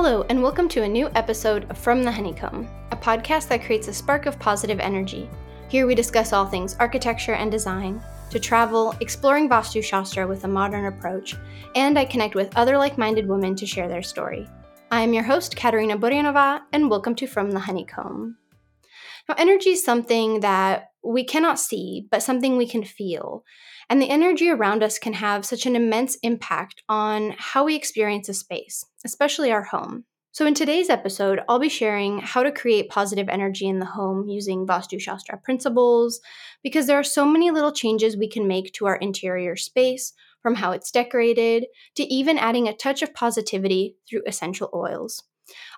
Hello, and welcome to a new episode of From the Honeycomb, a podcast that creates a spark of positive energy. Here we discuss all things architecture and design, to travel, exploring Vastu Shastra with a modern approach, and I connect with other like minded women to share their story. I am your host, Katerina Buryanova, and welcome to From the Honeycomb. Now, energy is something that we cannot see, but something we can feel. And the energy around us can have such an immense impact on how we experience a space, especially our home. So, in today's episode, I'll be sharing how to create positive energy in the home using Vastu Shastra principles, because there are so many little changes we can make to our interior space, from how it's decorated to even adding a touch of positivity through essential oils.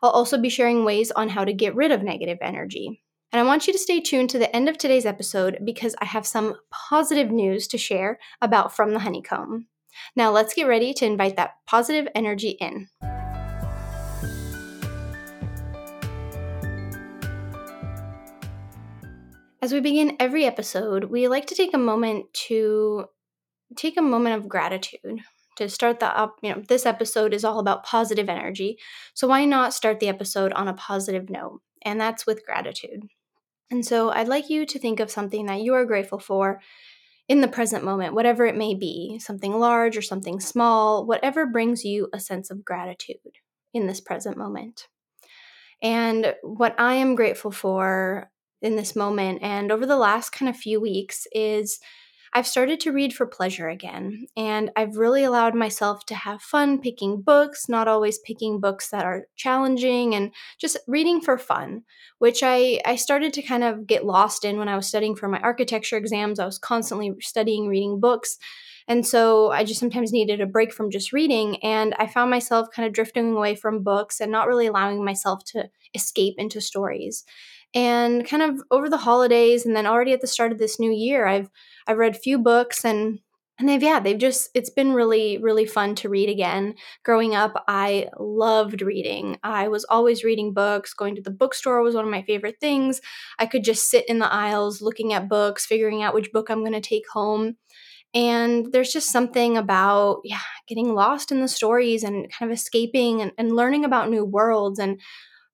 I'll also be sharing ways on how to get rid of negative energy. And I want you to stay tuned to the end of today's episode because I have some positive news to share about From the Honeycomb. Now, let's get ready to invite that positive energy in. As we begin every episode, we like to take a moment to take a moment of gratitude to start the up you know this episode is all about positive energy so why not start the episode on a positive note and that's with gratitude and so I'd like you to think of something that you are grateful for in the present moment, whatever it may be something large or something small, whatever brings you a sense of gratitude in this present moment. And what I am grateful for in this moment and over the last kind of few weeks is I've started to read for pleasure again, and I've really allowed myself to have fun picking books, not always picking books that are challenging, and just reading for fun, which I, I started to kind of get lost in when I was studying for my architecture exams. I was constantly studying, reading books. And so I just sometimes needed a break from just reading. And I found myself kind of drifting away from books and not really allowing myself to escape into stories. And kind of over the holidays and then already at the start of this new year, I've I've read a few books and and they've yeah they've just it's been really really fun to read again. Growing up i loved reading. I was always reading books. Going to the bookstore was one of my favorite things. I could just sit in the aisles looking at books figuring out which book i'm going to take home. And there's just something about yeah getting lost in the stories and kind of escaping and, and learning about new worlds and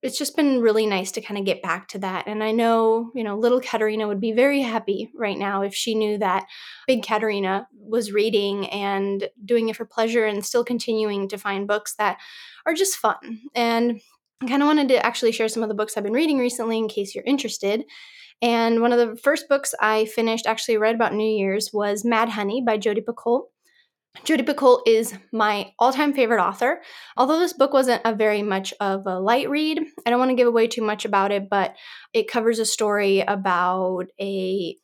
it's just been really nice to kind of get back to that. And I know, you know, little Katerina would be very happy right now if she knew that big Katerina was reading and doing it for pleasure and still continuing to find books that are just fun. And I kind of wanted to actually share some of the books I've been reading recently in case you're interested. And one of the first books I finished, actually read about New Year's, was Mad Honey by Jodi Picoult. Jodi Picoult is my all-time favorite author. Although this book wasn't a very much of a light read, I don't want to give away too much about it, but it covers a story about a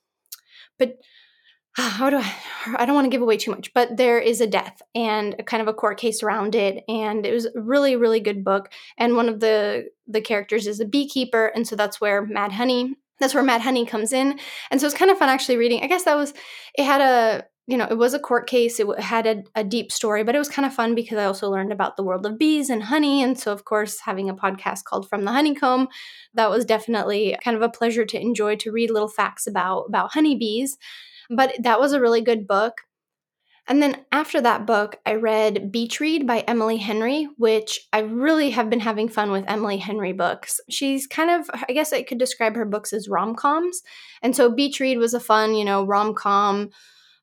but how do I I don't want to give away too much, but there is a death and a kind of a court case around it and it was a really really good book and one of the the characters is a beekeeper and so that's where Mad Honey that's where Mad Honey comes in. And so it's kind of fun actually reading. I guess that was it had a you know, it was a court case. It had a, a, deep story, but it was kind of fun because I also learned about the world of bees and honey. And so, of course, having a podcast called From the Honeycomb, that was definitely kind of a pleasure to enjoy to read little facts about about honeybees. But that was a really good book. And then after that book, I read Beach Read by Emily Henry, which I really have been having fun with Emily Henry books. She's kind of, I guess I could describe her books as rom coms. And so Beach Read was a fun, you know, rom com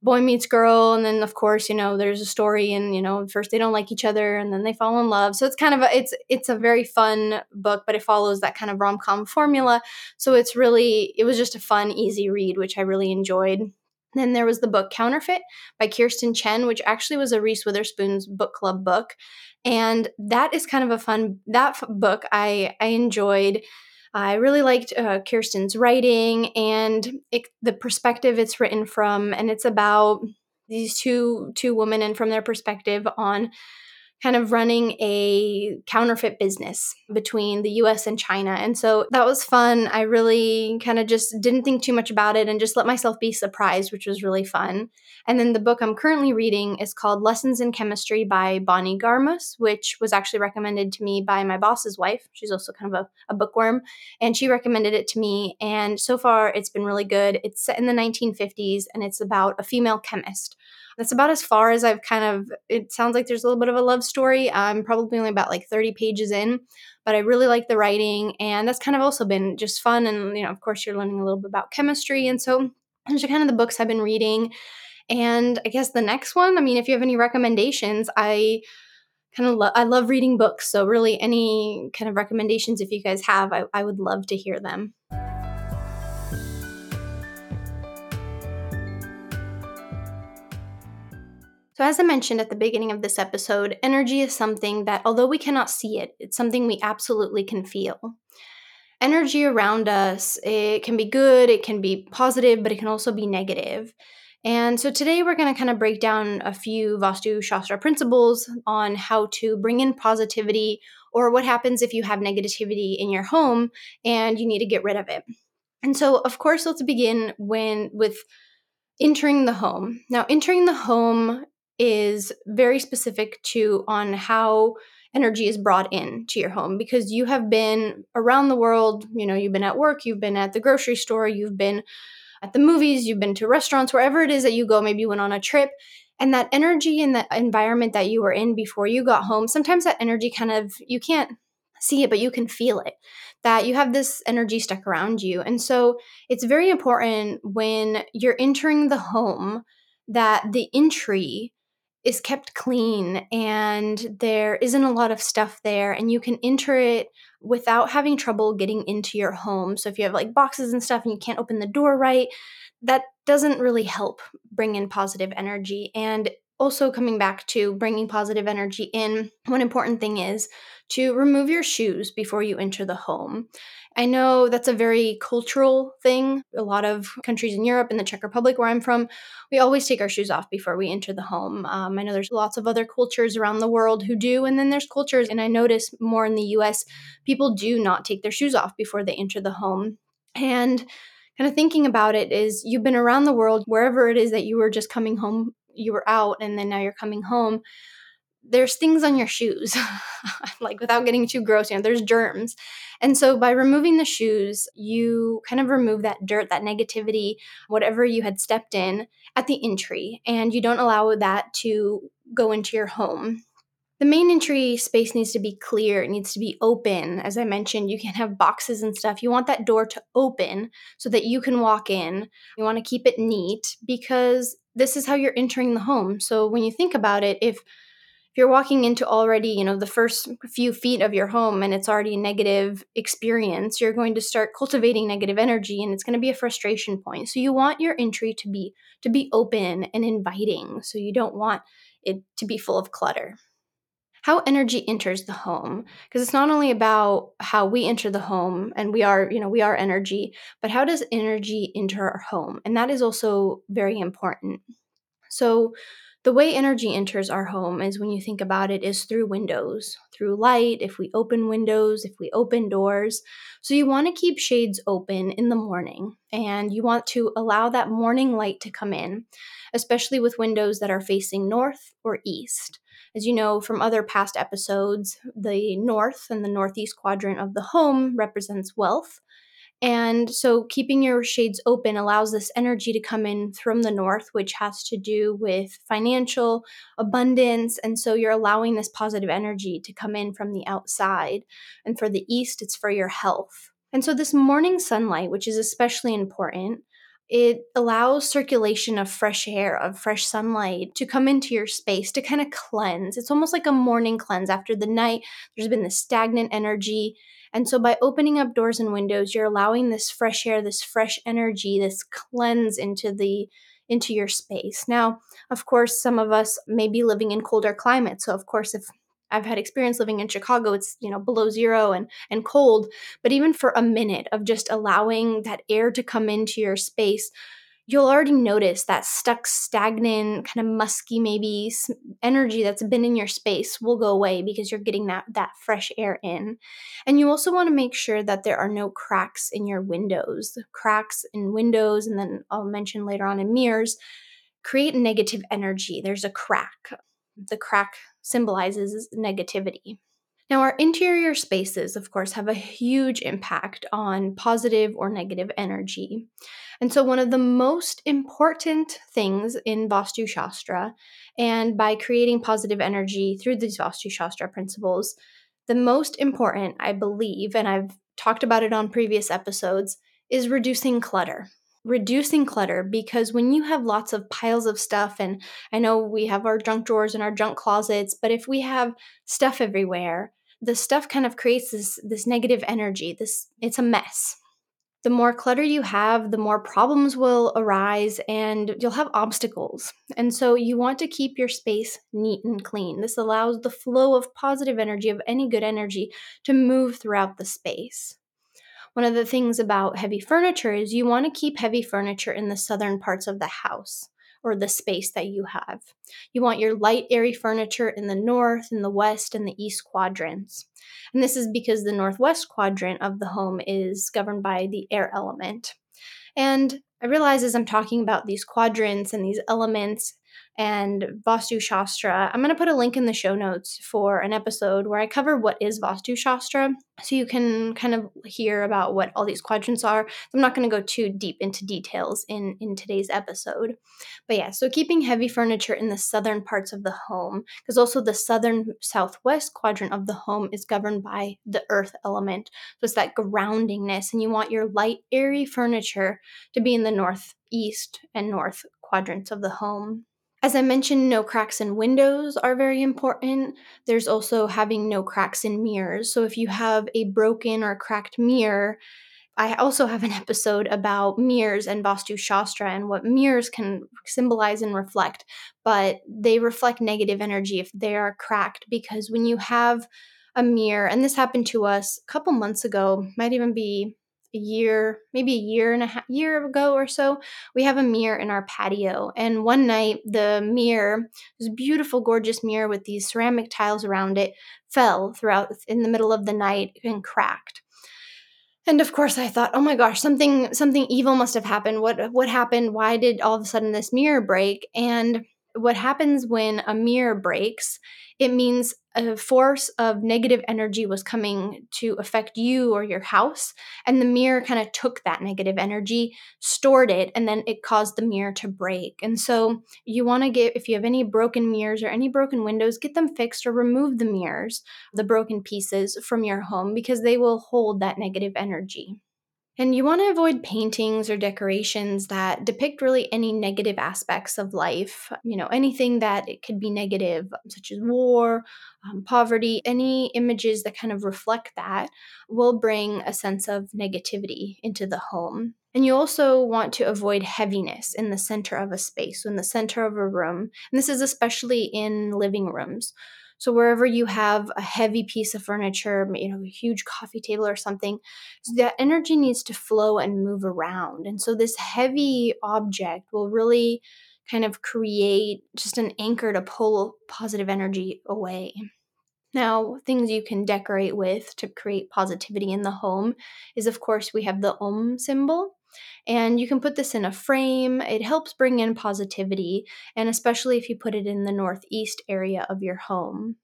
boy meets girl and then of course you know there's a story and you know first they don't like each other and then they fall in love. So it's kind of a it's it's a very fun book but it follows that kind of rom-com formula. So it's really it was just a fun easy read which i really enjoyed. Then there was the book Counterfeit by Kirstin Chen, which actually was a Reese Witherspoon's book club book. And that is kind of a fun that book I I enjoyed I really liked uh, Kirstin's writing and it, the perspective it's written from, and it's about these two two women and from their perspective on kind of running a counterfeit business between the US and China. And so that was fun. I really kind of just didn't think too much about it and just let myself be surprised, which was really fun. And then the book I'm currently reading is called Lessons in Chemistry by Bonnie Garmus, which was actually recommended to me by my boss's wife. She's also kind of a, a bookworm, and she recommended it to me. And so far, it's been really good. It's set in the 1950s and it's about a female chemist That's about as far as I've kind of, it sounds like there's a little bit of a love story. I'm probably only about like 30 pages in, but I really like the writing. And that's kind of also been just fun. And, you know, of course, you're learning a little bit about chemistry. And so those are kind of the books I've been reading. And I guess the next one, I mean, if you have any recommendations, I kind of love I love reading books. So really any kind of recommendations if you guys have, I, I would love to hear them. So, as I mentioned at the beginning of this episode, energy is something that, although we cannot see it, it's something we absolutely can feel. Energy around us, it can be good, it can be positive, but it can also be negative. And so today we're going to kind of break down a few Vastu Shastra principles on how to bring in positivity or what happens if you have negativity in your home and you need to get rid of it. And so of course let's begin when with entering the home. Now entering the home is very specific to on how energy is brought in to your home because you have been around the world, you know, you've been at work, you've been at the grocery store, you've been at the movies, you've been to restaurants, wherever it is that you go, maybe you went on a trip. And that energy and the environment that you were in before you got home, sometimes that energy kind of, you can't see it, but you can feel it, that you have this energy stuck around you. And so it's very important when you're entering the home that the entry is kept clean and there isn't a lot of stuff there and you can enter it without having trouble getting into your home. So if you have like boxes and stuff and you can't open the door right, that doesn't really help bring in positive energy. And also coming back to bringing positive energy in, one important thing is to remove your shoes before you enter the home. I know that's a very cultural thing. A lot of countries in Europe and the Czech Republic, where I'm from, we always take our shoes off before we enter the home. Um, I know there's lots of other cultures around the world who do, and then there's cultures, and I notice more in the US, people do not take their shoes off before they enter the home. And kind of thinking about it is you've been around the world, wherever it is that you were just coming home, you were out, and then now you're coming home there's things on your shoes like without getting too gross you know there's germs. And so by removing the shoes you kind of remove that dirt that negativity whatever you had stepped in at the entry and you don't allow that to go into your home. The main entry space needs to be clear it needs to be open. As i mentioned you can have boxes and stuff. You want that door to open so that you can walk in. You want to keep it neat because this is how you're entering the home. So when you think about it if if you're walking into already, you know, the first few feet of your home and it's already a negative experience, you're going to start cultivating negative energy and it's going to be a frustration point. So you want your entry to be to be open and inviting. So you don't want it to be full of clutter. How energy enters the home because it's not only about how we enter the home and we are, you know, we are energy, but how does energy enter our home? And that is also very important. So the way energy enters our home is when you think about it is through windows, through light, if we open windows, if we open doors. So you want to keep shades open in the morning and you want to allow that morning light to come in, especially with windows that are facing north or east. As you know from other past episodes, the north and the northeast quadrant of the home represents wealth, and so keeping your shades open allows this energy to come in from the north, which has to do with financial abundance. And so you're allowing this positive energy to come in from the outside. And for the east, it's for your health. And so this morning sunlight, which is especially important, it allows circulation of fresh air, of fresh sunlight to come into your space to kind of cleanse. It's almost like a morning cleanse after the night. There's been this stagnant energy and so by opening up doors and windows, you're allowing this fresh air, this fresh energy, this cleanse into the into your space. Now, of course, some of us may be living in colder climates. So of course, if I've had experience living in Chicago, it's, you know, below 0 and and cold, but even for a minute of just allowing that air to come into your space you'll already notice that stuck, stagnant, kind of musky, maybe energy that's been in your space will go away because you're getting that that fresh air in. And you also want to make sure that there are no cracks in your windows. Cracks in windows, and then I'll mention later on in mirrors, create negative energy. There's a crack. The crack symbolizes negativity. Now, our interior spaces, of course, have a huge impact on positive or negative energy. And so, one of the most important things in Vastu Shastra, and by creating positive energy through these Vastu Shastra principles, the most important, I believe, and I've talked about it on previous episodes, is reducing clutter. Reducing clutter because when you have lots of piles of stuff, and I know we have our junk drawers and our junk closets, but if we have stuff everywhere, the stuff kind of creates this this negative energy. This it's a mess. The more clutter you have, the more problems will arise and you'll have obstacles. And so you want to keep your space neat and clean. This allows the flow of positive energy, of any good energy, to move throughout the space. One of the things about heavy furniture is you want to keep heavy furniture in the southern parts of the house or the space that you have. You want your light, airy furniture in the north, in the west, and the east quadrants. And this is because the northwest quadrant of the home is governed by the air element. And I realize as I'm talking about these quadrants and these elements and Vastu Shastra. I'm going to put a link in the show notes for an episode where I cover what is Vastu Shastra so you can kind of hear about what all these quadrants are. I'm not going to go too deep into details in in today's episode. But yeah, so keeping heavy furniture in the southern parts of the home because also the southern southwest quadrant of the home is governed by the earth element. So it's that groundingness and you want your light airy furniture to be in the northeast and north quadrants of the home. As I mentioned, no cracks in windows are very important. There's also having no cracks in mirrors. So if you have a broken or cracked mirror, I also have an episode about mirrors and Vastu Shastra and what mirrors can symbolize and reflect, but they reflect negative energy if they are cracked because when you have a mirror, and this happened to us a couple months ago, might even be a year, maybe a year and a half year ago or so, we have a mirror in our patio. And one night the mirror, this beautiful, gorgeous mirror with these ceramic tiles around it, fell throughout in the middle of the night and cracked. And of course I thought, oh my gosh, something something evil must have happened. What what happened? Why did all of a sudden this mirror break? And what happens when a mirror breaks, it means a force of negative energy was coming to affect you or your house. And the mirror kind of took that negative energy, stored it, and then it caused the mirror to break. And so you want to get, if you have any broken mirrors or any broken windows, get them fixed or remove the mirrors, the broken pieces from your home because they will hold that negative energy. And you want to avoid paintings or decorations that depict really any negative aspects of life. You know, anything that it could be negative, such as war, um, poverty, any images that kind of reflect that will bring a sense of negativity into the home. And you also want to avoid heaviness in the center of a space, in the center of a room. And this is especially in living rooms. So wherever you have a heavy piece of furniture, you know, a huge coffee table or something, that energy needs to flow and move around. And so this heavy object will really kind of create just an anchor to pull positive energy away. Now, things you can decorate with to create positivity in the home is, of course, we have the Om symbol. And you can put this in a frame. It helps bring in positivity, and especially if you put it in the northeast area of your home.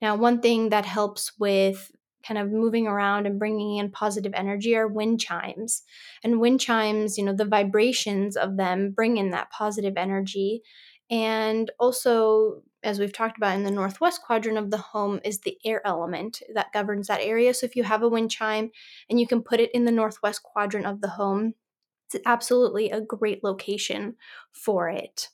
Now, one thing that helps with kind of moving around and bringing in positive energy are wind chimes. And wind chimes, you know, the vibrations of them bring in that positive energy. And also, as we've talked about in the northwest quadrant of the home, is the air element that governs that area. So if you have a wind chime and you can put it in the northwest quadrant of the home, it's absolutely a great location for it.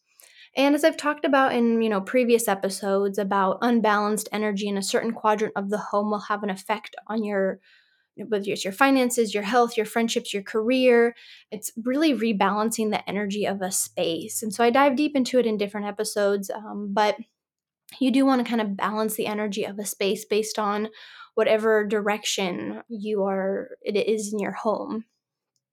And as I've talked about in, you know, previous episodes about unbalanced energy in a certain quadrant of the home will have an effect on your whether it's your finances, your health, your friendships, your career. It's really rebalancing the energy of a space. And so I dive deep into it in different episodes, um, but you do want to kind of balance the energy of a space based on whatever direction you are it is in your home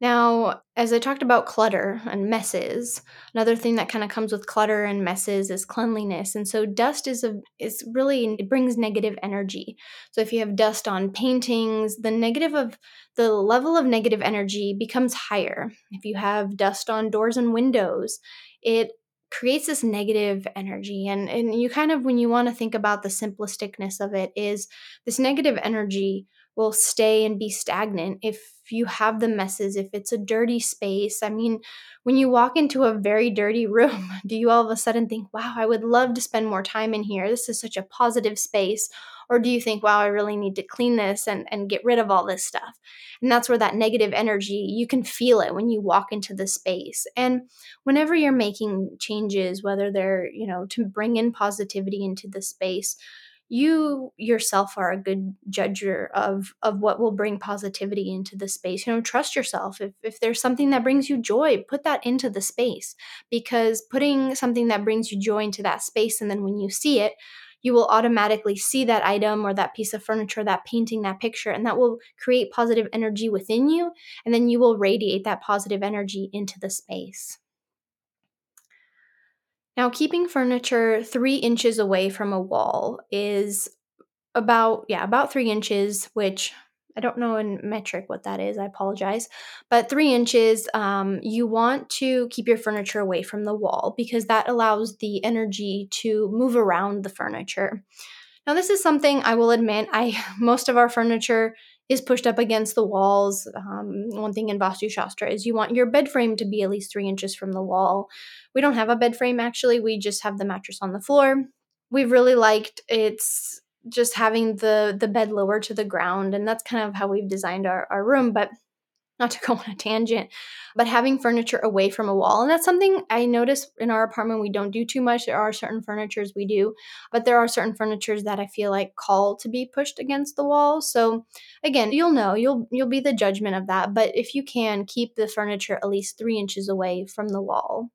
now, as I talked about clutter and messes, another thing that kind of comes with clutter and messes is cleanliness. And so dust is a is really it brings negative energy. So if you have dust on paintings, the negative of the level of negative energy becomes higher. If you have dust on doors and windows, it creates this negative energy and and you kind of when you want to think about the simplisticness of it is this negative energy will stay and be stagnant if you have the messes if it's a dirty space. I mean when you walk into a very dirty room do you all of a sudden think wow i would love to spend more time in here. This is such a positive space. Or do you think wow i really need to clean this and, and get rid of all this stuff? And that's where that negative energy you can feel it when you walk into the space. And whenever you're making changes whether they're you know to bring in positivity into the space you yourself are a good judger of of what will bring positivity into the space you know trust yourself if if there's something that brings you joy put that into the space because putting something that brings you joy into that space and then when you see it you will automatically see that item or that piece of furniture, that painting, that picture, and that will create positive energy within you. And then you will radiate that positive energy into the space. Now, keeping furniture three inches away from a wall is about, yeah, about three inches, which I don't know in metric what that is. I apologize. But three inches, um, you want to keep your furniture away from the wall because that allows the energy to move around the furniture. Now, this is something I will admit, I most of our furniture is pushed up against the walls. Um, one thing in Vastu Shastra is you want your bed frame to be at least three inches from the wall. We don't have a bed frame actually, we just have the mattress on the floor. We've really liked it's just having the the bed lower to the ground and that's kind of how we've designed our, our room but not to go on a tangent but having furniture away from a wall and that's something i notice in our apartment we don't do too much. There are certain furnitures we do but there are certain furnitures that i feel like call to be pushed against the wall. So again you'll know you'll you'll be the judgment of that but if you can keep the furniture at least three inches away from the wall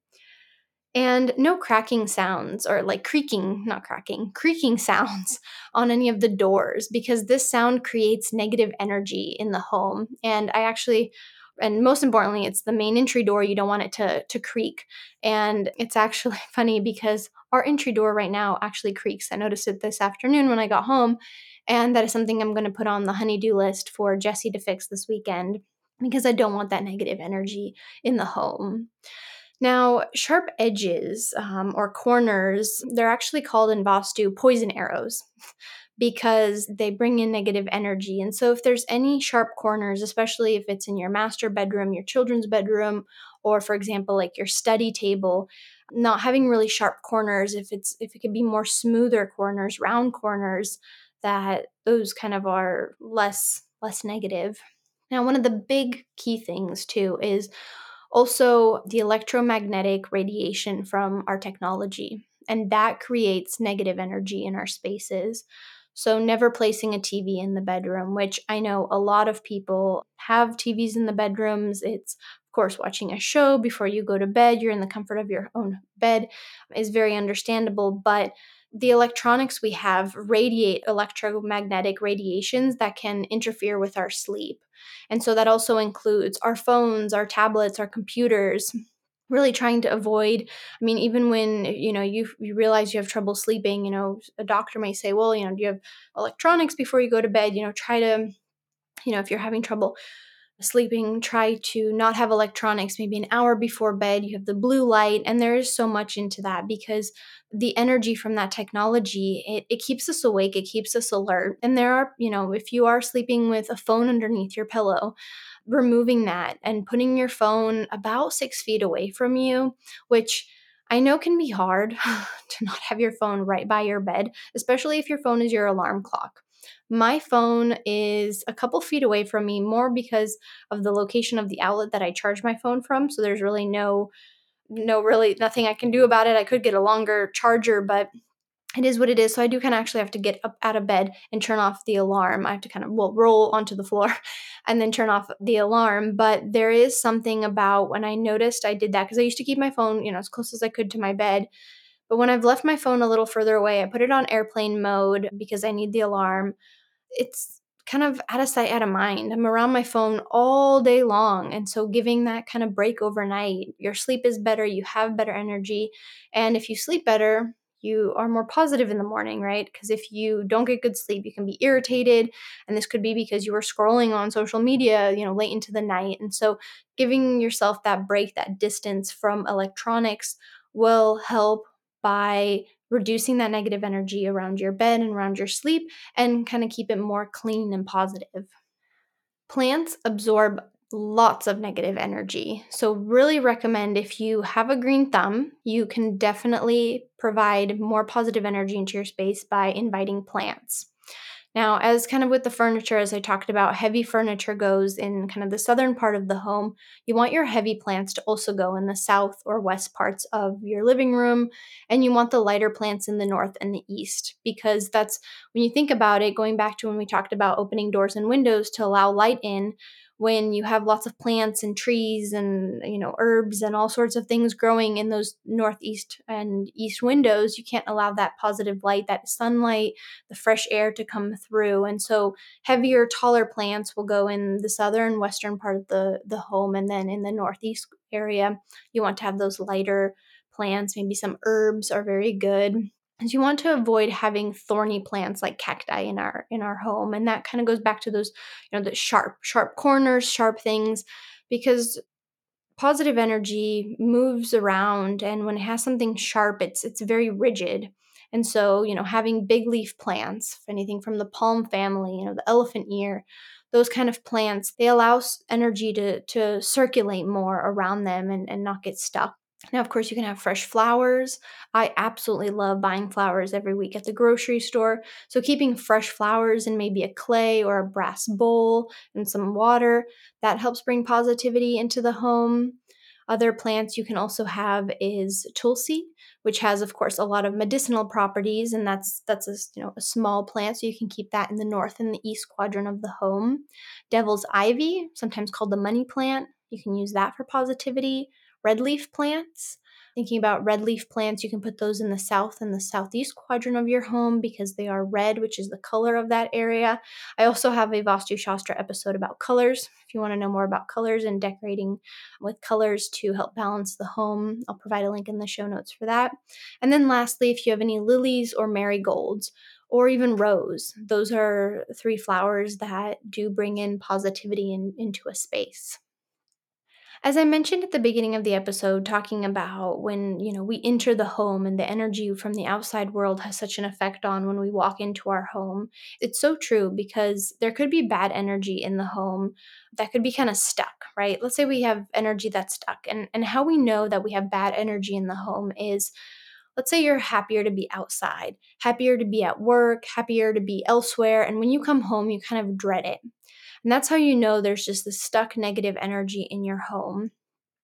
and no cracking sounds or like creaking, not cracking, creaking sounds on any of the doors because this sound creates negative energy in the home. And I actually and most importantly it's the main entry door. You don't want it to to creak. And it's actually funny because our entry door right now actually creaks. I noticed it this afternoon when i got home and that is something i'm going to put on the honeydew list for jesse to fix this weekend because i don't want that negative energy in the home now, sharp edges um, or corners, they're actually called in Vastu poison arrows because they bring in negative energy. And so, if there's any sharp corners, especially if it's in your master bedroom, your children's bedroom, or for example, like your study table, not having really sharp corners, if it's if it could be more smoother corners, round corners, that those kind of are less less negative. Now, one of the big key things too is also the electromagnetic radiation from our technology, and that creates negative energy in our spaces. So, never placing a TV in the bedroom, which I know a lot of people have TVs in the bedrooms. It's, of course, watching a show before you go to bed, you're in the comfort of your own bed, is very understandable. But the electronics we have radiate electromagnetic radiations that can interfere with our sleep. And so that also includes our phones, our tablets, our computers. Really trying to avoid. I mean, even when you know you you realize you have trouble sleeping, you know, a doctor may say, "Well, you know, do you have electronics before you go to bed?" You know, try to, you know, if you're having trouble sleeping, try to not have electronics maybe an hour before bed. You have the blue light, and there is so much into that because the energy from that technology it, it keeps us awake, it keeps us alert. And there are, you know, if you are sleeping with a phone underneath your pillow, removing that and putting your phone about six feet away from you, which I know can be hard to not have your phone right by your bed, especially if your phone is your alarm clock. My phone is a couple feet away from me more because of the location of the outlet that I charge my phone from. So there's really no, no, really nothing I can do about it. I could get a longer charger, but it is what it is. So I do kind of actually have to get up out of bed and turn off the alarm. I have to kind of well roll onto the floor and then turn off the alarm. But there is something about when I noticed I did that because I used to keep my phone, you know, as close as I could to my bed. But when I've left my phone a little further away, I put it on airplane mode because I need the alarm. It's kind of out of sight, out of mind. I'm around my phone all day long. And so, giving that kind of break overnight, your sleep is better, you have better energy. And if you sleep better, you are more positive in the morning, right? Because if you don't get good sleep, you can be irritated. And this could be because you were scrolling on social media, you know, late into the night. And so, giving yourself that break, that distance from electronics will help by reducing that negative energy around your bed and around your sleep and kind of keep it more clean and positive. Plants absorb lots of negative energy. So, really recommend if you have a green thumb, you can definitely provide more positive energy into your space by inviting plants. Now, as kind of with the furniture, as I talked about, heavy furniture goes in kind of the southern part of the home. You want your heavy plants to also go in the south or west parts of your living room, and you want the lighter plants in the north and the east because that's when you think about it, going back to when we talked about opening doors and windows to allow light in, when you have lots of plants and trees and you know herbs and all sorts of things growing in those northeast and east windows you can't allow that positive light that sunlight the fresh air to come through. And so heavier taller plants will go in the southern western part of the the home and then in the northeast area. You want to have those lighter plants. Maybe some herbs are very good is you want to avoid having thorny plants like cacti in our in our home? And that kind of goes back to those you know the sharp sharp corners sharp things because positive energy moves around and when it has something sharp it's it's very rigid. And so you know having big leaf plants anything from the palm family you know the elephant ear those kind of plants they allow energy to to circulate more around them and, and not get stuck now, of course, you can have fresh flowers. I absolutely love buying flowers every week at the grocery store. So, keeping fresh flowers in maybe a clay or a brass bowl and some water, that helps bring positivity into the home. Other plants you can also have is tulsi, which has, of course, a lot of medicinal properties, and that's that's a you know a small plant, so you can keep that in the north and the east quadrant of the home. Devil's ivy, sometimes called the money plant, you can use that for positivity red leaf plants. Thinking about red leaf plants, you can put those in the south and the southeast quadrant of your home because they are red, which is the color of that area. I also have a Vastu Shastra episode about colors. If you want to know more about colors and decorating with colors to help balance the home, I'll provide a link in the show notes for that. And then lastly, if you have any lilies or marigolds, or even rose. Those are three flowers that do bring in positivity in, into a space. As I mentioned at the beginning of the episode, talking about when, you know, we enter the home and the energy from the outside world has such an effect on when we walk into our home. It's so true because there could be bad energy in the home that could be kind of stuck, right? Let's say we have energy that's stuck. And and how we know that we have bad energy in the home is let's say you're happier to be outside, happier to be at work, happier to be elsewhere, and when you come home you kind of dread it. And that's how you know there's just this stuck negative energy in your home.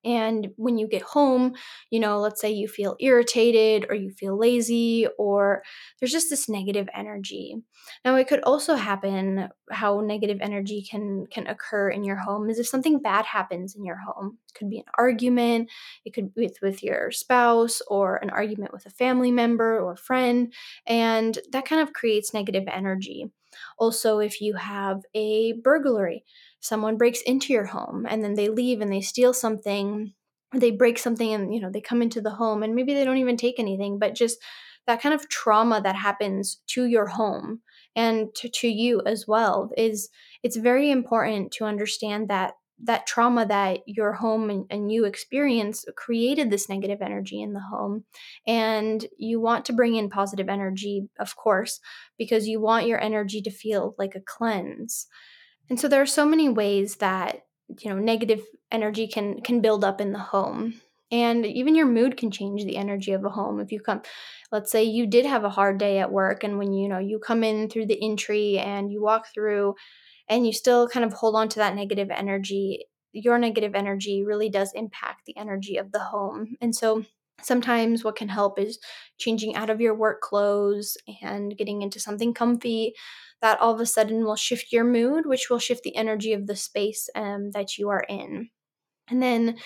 And when you get home, you know, let's say you feel irritated or you feel lazy or there's just this negative energy. Now, it could also happen how negative energy can can occur in your home is if something bad happens in your home. It could be an argument, it could be with, with your spouse or an argument with a family member or friend, and that kind of creates negative energy. Also, if you have a burglary, someone breaks into your home and then they leave and they steal something they break something and you know they come into the home and maybe they don't even take anything but just that kind of trauma that happens to your home and to, to you as well is it's very important to understand that that trauma that your home and, and you experience created this negative energy in the home. And you want to bring in positive energy of course because you want your energy to feel like a cleanse and so there are so many ways that you know negative energy can can build up in the home. And even your mood can change the energy of a home. If you come, let's say you did have a hard day at work, and when you know you come in through the entry and you walk through, and you still kind of hold on to that negative energy, your negative energy really does impact the energy of the home. And so sometimes what can help is changing out of your work clothes and getting into something comfy that all of a sudden will shift your mood, which will shift the energy of the space um, that you are in. And then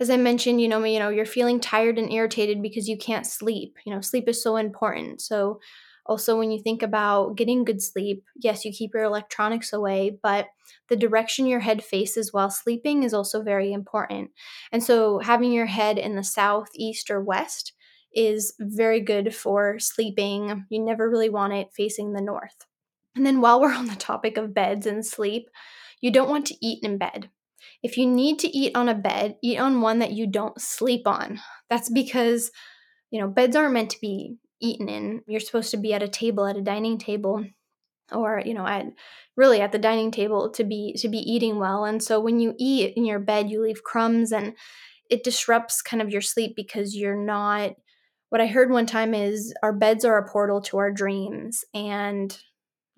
as I mentioned, you know, you know, you're feeling tired and irritated because you can't sleep. You know, sleep is so important. So also when you think about getting good sleep, yes, you keep your electronics away, but the direction your head faces while sleeping is also very important. And so having your head in the south, east, or west is very good for sleeping. You never really want it facing the north. And then while we're on the topic of beds and sleep, you don't want to eat in bed. If you need to eat on a bed, eat on one that you don't sleep on. That's because, you know, beds aren't meant to be eaten in. You're supposed to be at a table, at a dining table, or, you know, at really at the dining table to be to be eating well. And so when you eat in your bed, you leave crumbs and it disrupts kind of your sleep because you're not what I heard one time is our beds are a portal to our dreams and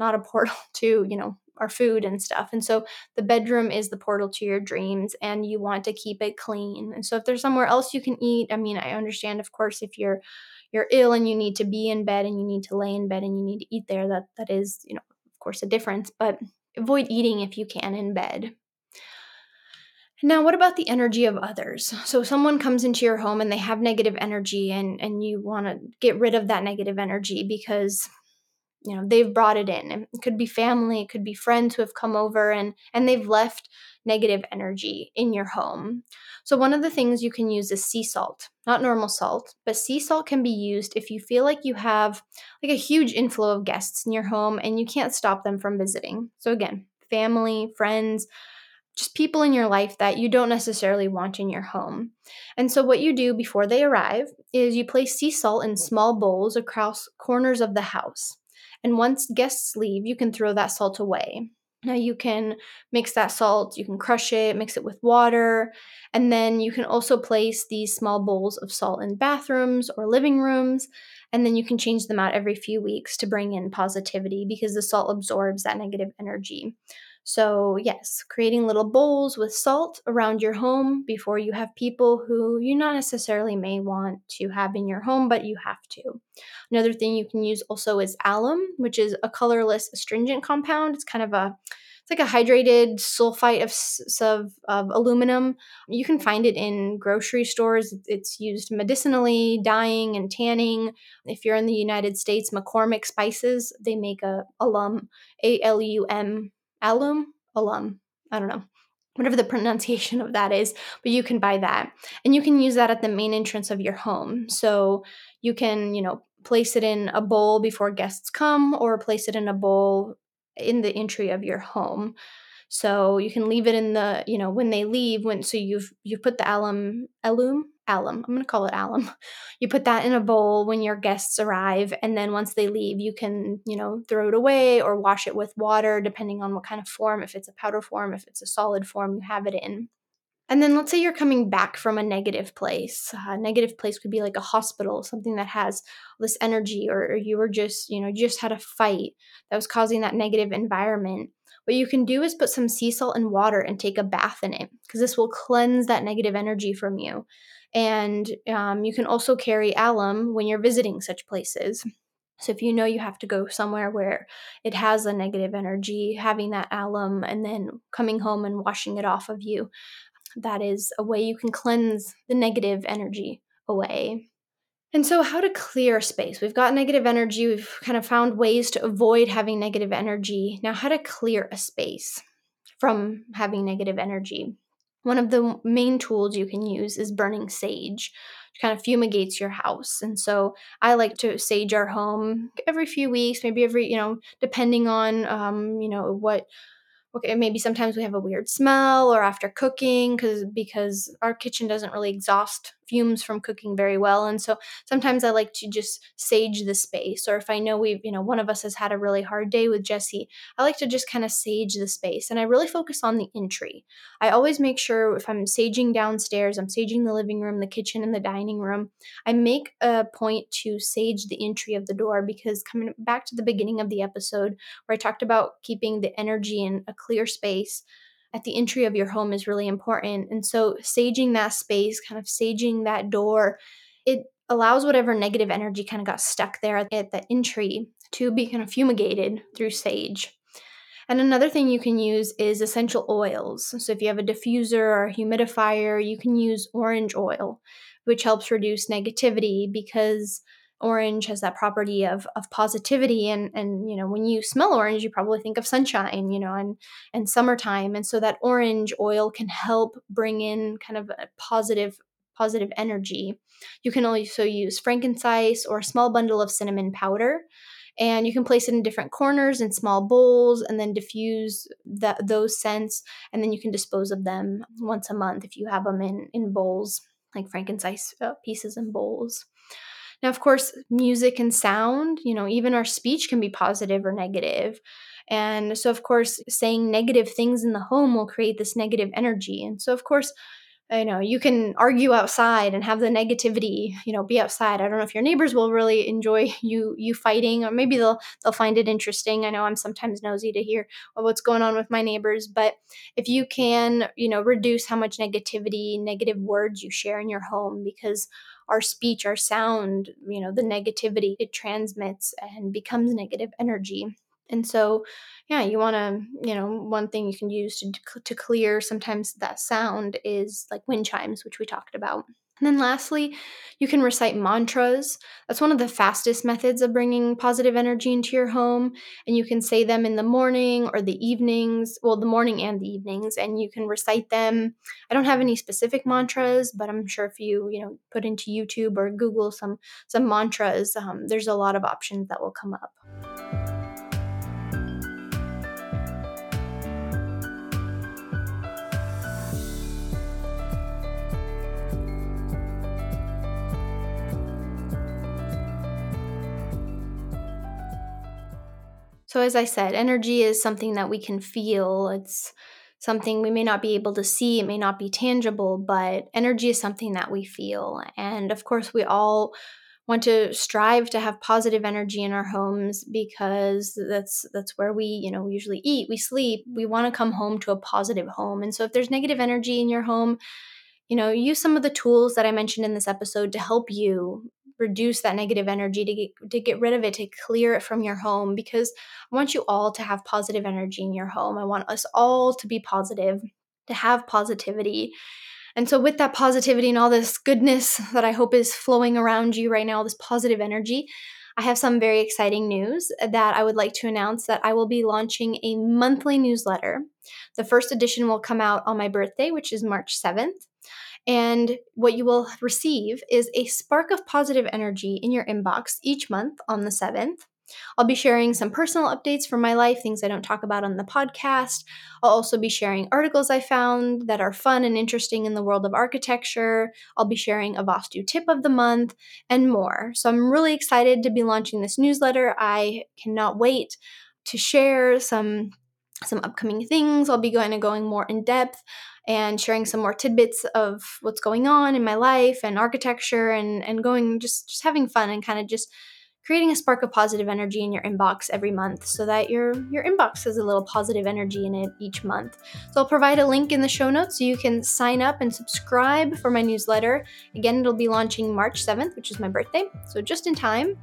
not a portal to, you know, our food and stuff. And so the bedroom is the portal to your dreams and you want to keep it clean. And so if there's somewhere else you can eat, I mean, I understand of course if you're you're ill and you need to be in bed and you need to lay in bed and you need to eat there, that that is, you know, of course a difference, but avoid eating if you can in bed. Now, what about the energy of others? So someone comes into your home and they have negative energy and and you want to get rid of that negative energy because you know they've brought it in it could be family it could be friends who have come over and and they've left negative energy in your home so one of the things you can use is sea salt not normal salt but sea salt can be used if you feel like you have like a huge inflow of guests in your home and you can't stop them from visiting so again family friends just people in your life that you don't necessarily want in your home. And so, what you do before they arrive is you place sea salt in small bowls across corners of the house. And once guests leave, you can throw that salt away. Now, you can mix that salt, you can crush it, mix it with water, and then you can also place these small bowls of salt in bathrooms or living rooms. And then you can change them out every few weeks to bring in positivity because the salt absorbs that negative energy. So, yes, creating little bowls with salt around your home before you have people who you not necessarily may want to have in your home, but you have to. Another thing you can use also is alum, which is a colorless astringent compound. It's kind of a it's like a hydrated sulfite of, of, of aluminum. You can find it in grocery stores. It's used medicinally, dyeing, and tanning. If you're in the United States, McCormick Spices, they make a alum, A L U M alum, alum, I don't know, whatever the pronunciation of that is, but you can buy that. And you can use that at the main entrance of your home. So you can, you know, place it in a bowl before guests come or place it in a bowl in the entry of your home. So you can leave it in the, you know, when they leave, when so you've you've put the alum alum alum. I'm going to call it alum. You put that in a bowl when your guests arrive and then once they leave, you can, you know, throw it away or wash it with water depending on what kind of form, if it's a powder form, if it's a solid form you have it in. And then let's say you're coming back from a negative place. Uh, a negative place could be like a hospital, something that has this energy, or, you were just, you know, just had a fight that was causing that negative environment. What you can do is put some sea salt and water and take a bath in it because this will cleanse that negative energy from you. And um, you can also carry alum when you're visiting such places. So if you know you have to go somewhere where it has a negative energy, having that alum and then coming home and washing it off of you that is a way you can cleanse the negative energy away. And so, how to clear space? We've got negative energy, we've kind of found ways to avoid having negative energy. Now, how to clear a space from having negative energy? One of the main tools you can use is burning sage. It kind of fumigates your house. And so I like to sage our home every few weeks, maybe every, you know, depending on, um, you know, what okay maybe sometimes we have a weird smell or after cooking because because our kitchen doesn't really exhaust fumes from cooking very well and so sometimes i like to just sage the space or if i know we've you know one of us has had a really hard day with jesse i like to just kind of sage the space and i really focus on the entry. I always make sure if i'm saging downstairs i'm saging the living room the kitchen and the dining room i make a point to sage the entry of the door because coming back to the beginning of the episode where i talked about keeping the energy in a clear space at the entry of your home is really important. And so, saging that space, kind of saging that door, it allows whatever negative energy kind of got stuck there at the entry to be kind of fumigated through sage. And another thing you can use is essential oils. So, if you have a diffuser or a humidifier, you can use orange oil, which helps reduce negativity because orange has that property of of positivity. And and you know when you smell orange you probably think of sunshine you know and and summertime. And so that orange oil can help bring in kind of a positive positive energy. You can also use frankincense or a small bundle of cinnamon powder. And you can place it in different corners in small bowls and then diffuse that those scents. And then you can dispose of them once a month if you have them in in bowls like frankincense uh, pieces and bowls now of course music and sound you know even our speech can be positive or negative. And so of course saying negative things in the home will create this negative energy. And so of course I know you can argue outside and have the negativity, you know, be outside. I don't know if your neighbors will really enjoy you you fighting, or maybe they'll they'll find it interesting. I know I'm sometimes nosy to hear what's going on with my neighbors, but if you can, you know, reduce how much negativity, negative words you share in your home, because our speech, our sound, you know, the negativity it transmits and becomes negative energy. And so, yeah, you want to, you know, one thing you can use to, to clear sometimes that sound is like wind chimes, which we talked about. And then lastly, you can recite mantras. That's one of the fastest methods of bringing positive energy into your home. And you can say them in the morning or the evenings, well, the morning and the evenings, and you can recite them. I don't have any specific mantras, but I'm sure if you, you know, put into YouTube or Google some some mantras, um, there's a lot of options that will come up. So, as I said, energy is something that we can feel. It's something we may not be able to see, it may not be tangible, but energy is something that we feel. And of course, we all want to strive to have positive energy in our homes because that's that's where we you know we usually eat we sleep we want to come home to a positive home and so if there's negative energy in your home you know use some of the tools that i mentioned in this episode to help you reduce that negative energy to get to get rid of it to clear it from your home because I want you all to have positive energy in your home. I want us all to be positive, to have positivity. And so with that positivity and all this goodness that I hope is flowing around you right now, this positive energy, I have some very exciting news that I would like to announce that I will be launching a monthly newsletter. The first edition will come out on my birthday, which is March 7th. And what you will receive is a spark of positive energy in your inbox each month on the 7th. I'll be sharing some personal updates from my life, things I don't talk about on the podcast. I'll also be sharing articles I found that are fun and interesting in the world of architecture. I'll be sharing a Vastu tip of the month and more. So I'm really excited to be launching this newsletter. I cannot wait to share some some upcoming things. I'll be going to going more in depth and sharing some more tidbits of what's going on in my life and architecture and and going just just having fun and kind of just creating a spark of positive energy in your inbox every month so that your your inbox has a little positive energy in it each month. So I'll provide a link in the show notes so you can sign up and subscribe for my newsletter. Again, it'll be launching March 7th, which is my birthday. So just in time.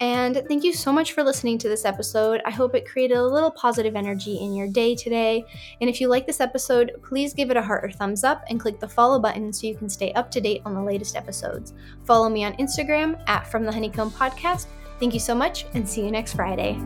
And thank you so much for listening to this episode. I hope it created a little positive energy in your day today. And if you like this episode, please give it a heart or thumbs up and click the follow button so you can stay up to date on the latest episodes. Follow me on Instagram at From the Honeycomb Podcast. Thank you so much and see you next Friday.